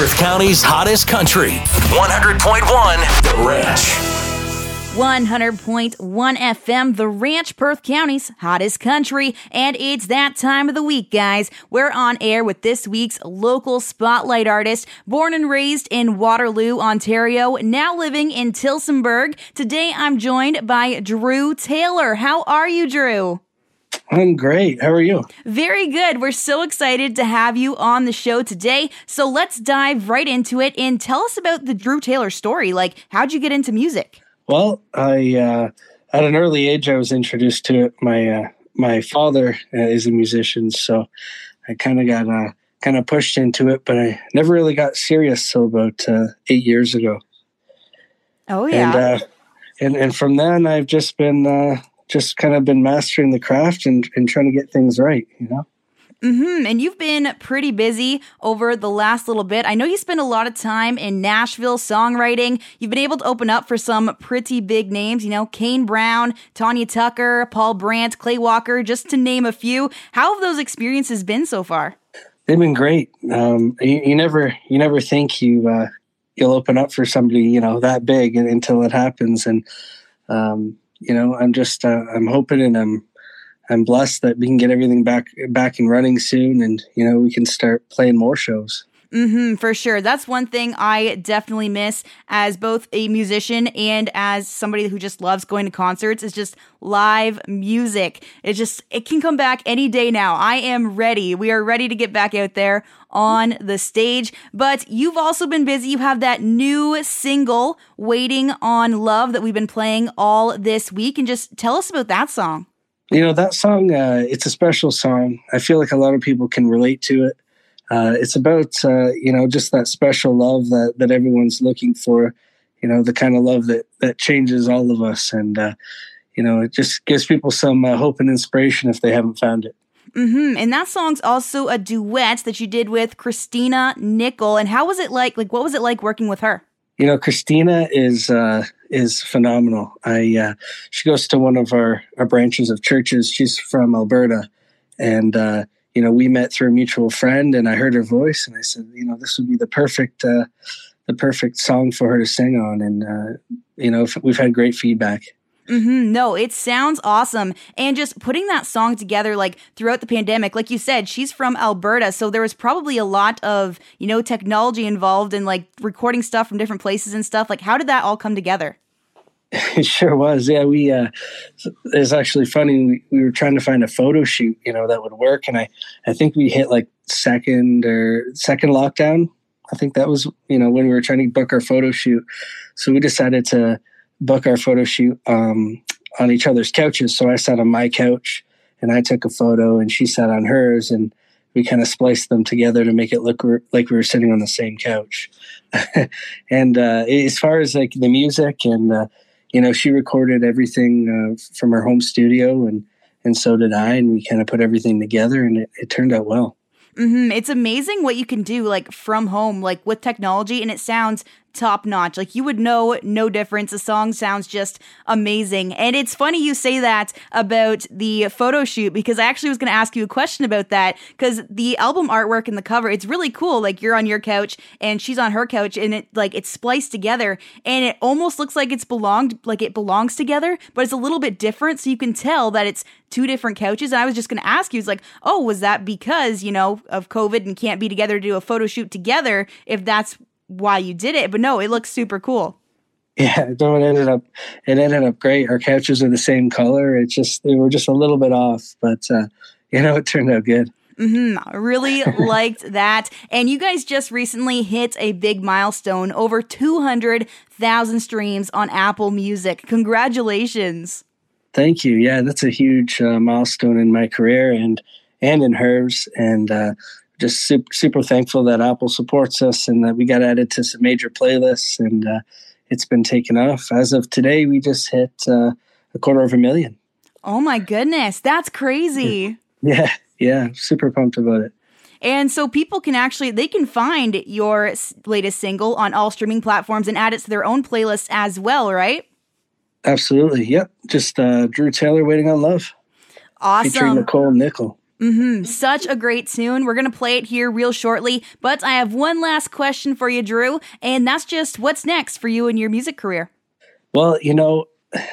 Perth County's hottest country. 100.1 The Ranch. 100.1 FM, the Ranch Perth County's hottest country. And it's that time of the week, guys. We're on air with this week's local spotlight artist, born and raised in Waterloo, Ontario, now living in Tillsonburg. Today I'm joined by Drew Taylor. How are you, Drew? I'm great. How are you? Very good. We're so excited to have you on the show today. So let's dive right into it and tell us about the Drew Taylor story. Like, how'd you get into music? Well, I uh, at an early age I was introduced to it. My uh, my father uh, is a musician, so I kind of got uh, kind of pushed into it, but I never really got serious till about uh, eight years ago. Oh yeah, and uh, and and from then I've just been just kind of been mastering the craft and and trying to get things right. You know. Mm-hmm. And you've been pretty busy over the last little bit. I know you spend a lot of time in Nashville songwriting. You've been able to open up for some pretty big names, you know, Kane Brown, Tanya Tucker, Paul Brandt, Clay Walker, just to name a few. How have those experiences been so far? They've been great. Um, you, you, never, you never think you uh, you'll open up for somebody, you know, that big until it happens. And um, you know, I'm just, uh, I'm hoping and I'm I'm blessed that we can get everything back back and running soon, and you know we can start playing more shows. Mm-hmm, for sure. That's one thing I definitely miss as both a musician and as somebody who just loves going to concerts is just live music. It just it can come back any day now. I am ready. We are ready to get back out there on the stage. But you've also been busy. You have that new single, Waiting on Love, that we've been playing all this week. And just tell us about that song. You know, that song, uh, it's a special song. I feel like a lot of people can relate to it. Uh, it's about, uh, you know, just that special love that, that everyone's looking for, you know, the kind of love that, that changes all of us. And, uh, you know, it just gives people some uh, hope and inspiration if they haven't found it. Mm-hmm. And that song's also a duet that you did with Christina Nickel. And how was it like? Like, what was it like working with her? You know, Christina is uh, is phenomenal. I uh, she goes to one of our our branches of churches. She's from Alberta, and uh, you know we met through a mutual friend. And I heard her voice, and I said, you know, this would be the perfect uh, the perfect song for her to sing on. And uh, you know, we've had great feedback. Mm-hmm. No, it sounds awesome. And just putting that song together, like throughout the pandemic, like you said, she's from Alberta. So there was probably a lot of, you know, technology involved in like recording stuff from different places and stuff. Like, how did that all come together? It sure was. Yeah, we, uh, it's actually funny. We, we were trying to find a photo shoot, you know, that would work. And I, I think we hit like second or second lockdown. I think that was, you know, when we were trying to book our photo shoot. So we decided to, book our photo shoot um, on each other's couches. So I sat on my couch and I took a photo, and she sat on hers, and we kind of spliced them together to make it look like we were sitting on the same couch. and uh, as far as like the music, and uh, you know, she recorded everything uh, from her home studio, and and so did I, and we kind of put everything together, and it, it turned out well. Mm-hmm. It's amazing what you can do like from home, like with technology, and it sounds top notch. Like you would know no difference. The song sounds just amazing. And it's funny you say that about the photo shoot because I actually was going to ask you a question about that because the album artwork and the cover, it's really cool. Like you're on your couch and she's on her couch and it like it's spliced together and it almost looks like it's belonged like it belongs together, but it's a little bit different so you can tell that it's two different couches. And I was just going to ask you, it's like, oh, was that because, you know, of COVID and can't be together to do a photo shoot together if that's why you did it, but no, it looks super cool. Yeah, no, it ended up it ended up great. Our couches are the same color. It's just they were just a little bit off, but uh, you know, it turned out good. Mm-hmm. Really liked that. And you guys just recently hit a big milestone over 200,000 streams on Apple Music. Congratulations. Thank you. Yeah, that's a huge uh, milestone in my career and and in hers. And uh, just super, super thankful that Apple supports us and that we got added to some major playlists and uh, it's been taken off. As of today, we just hit uh, a quarter of a million. Oh my goodness, that's crazy. Yeah, yeah, super pumped about it. And so people can actually they can find your latest single on all streaming platforms and add it to their own playlist as well, right? Absolutely. Yep. Just uh, Drew Taylor waiting on love. Awesome. Featuring Nicole Nickel. Mm-hmm. Such a great tune. We're going to play it here real shortly, but I have one last question for you, Drew, and that's just what's next for you in your music career? Well, you know,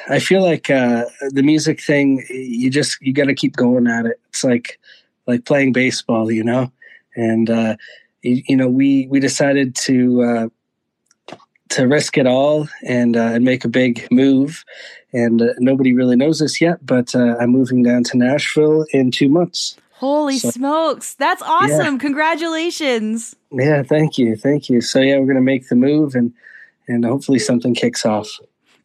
I feel like uh, the music thing, you just, you got to keep going at it. It's like, like playing baseball, you know? And, uh, you, you know, we, we decided to, uh, to risk it all and uh, and make a big move. And uh, nobody really knows this yet, but uh, I'm moving down to Nashville in two months. Holy so, smokes. That's awesome. Yeah. Congratulations. Yeah, thank you. Thank you. So yeah, we're gonna make the move and and hopefully something kicks off.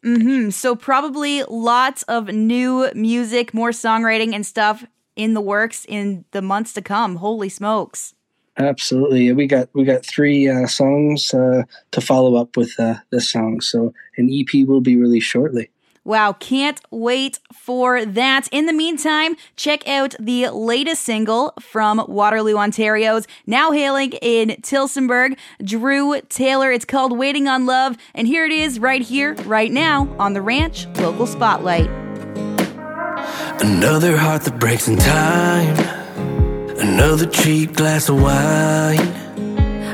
Mm-hmm. So probably lots of new music, more songwriting and stuff in the works in the months to come. Holy smokes. Absolutely, we got we got three uh, songs uh, to follow up with uh, this song. So an EP will be released shortly. Wow, can't wait for that. In the meantime, check out the latest single from Waterloo, Ontario's now hailing in Tillsonburg, Drew Taylor. It's called Waiting on Love, and here it is right here, right now on the Ranch Local Spotlight. Another heart that breaks in time Another cheap glass of wine.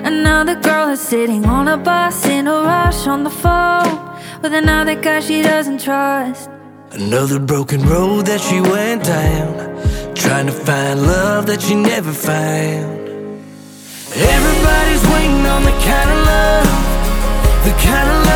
Another girl is sitting on a bus in a rush on the phone with another guy she doesn't trust. Another broken road that she went down, trying to find love that she never found. Everybody's waiting on the kind of love, the kind of love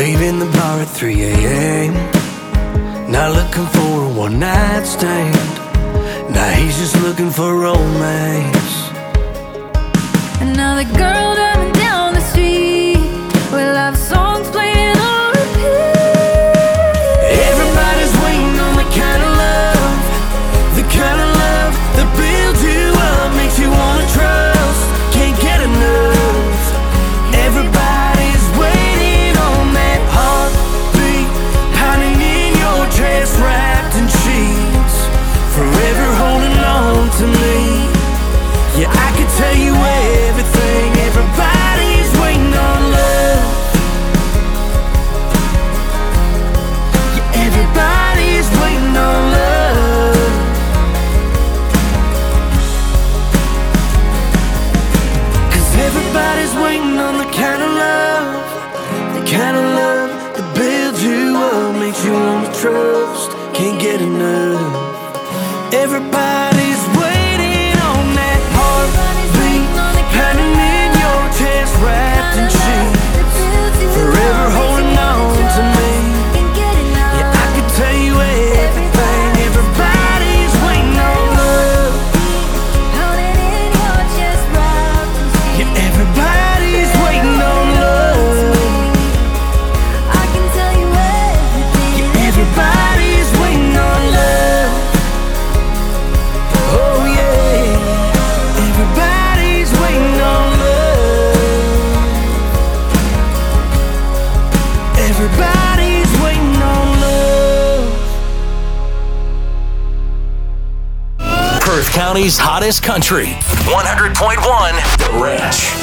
leaving the bar at 3 a.m. Not looking for a one night stand. Now he's just looking for romance. Another girl County's hottest country, 100.1 The Ranch.